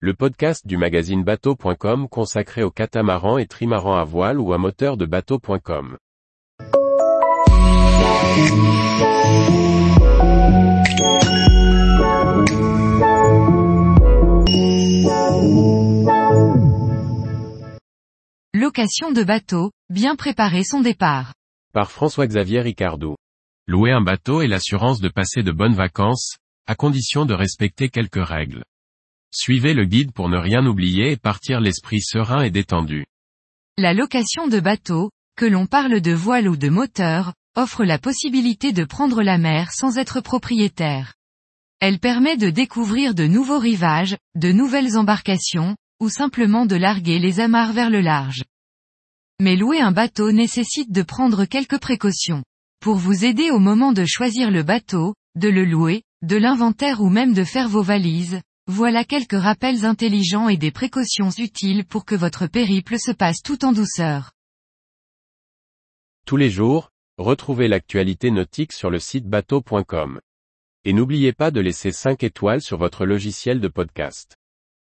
le podcast du magazine bateau.com consacré aux catamarans et trimarans à voile ou à moteur de bateau.com. Location de bateau, bien préparer son départ. Par François-Xavier Ricardou. Louer un bateau est l'assurance de passer de bonnes vacances, à condition de respecter quelques règles. Suivez le guide pour ne rien oublier et partir l'esprit serein et détendu. La location de bateau, que l'on parle de voile ou de moteur, offre la possibilité de prendre la mer sans être propriétaire. Elle permet de découvrir de nouveaux rivages, de nouvelles embarcations, ou simplement de larguer les amarres vers le large. Mais louer un bateau nécessite de prendre quelques précautions. Pour vous aider au moment de choisir le bateau, de le louer, de l'inventaire ou même de faire vos valises, voilà quelques rappels intelligents et des précautions utiles pour que votre périple se passe tout en douceur. Tous les jours, retrouvez l'actualité nautique sur le site bateau.com. Et n'oubliez pas de laisser 5 étoiles sur votre logiciel de podcast.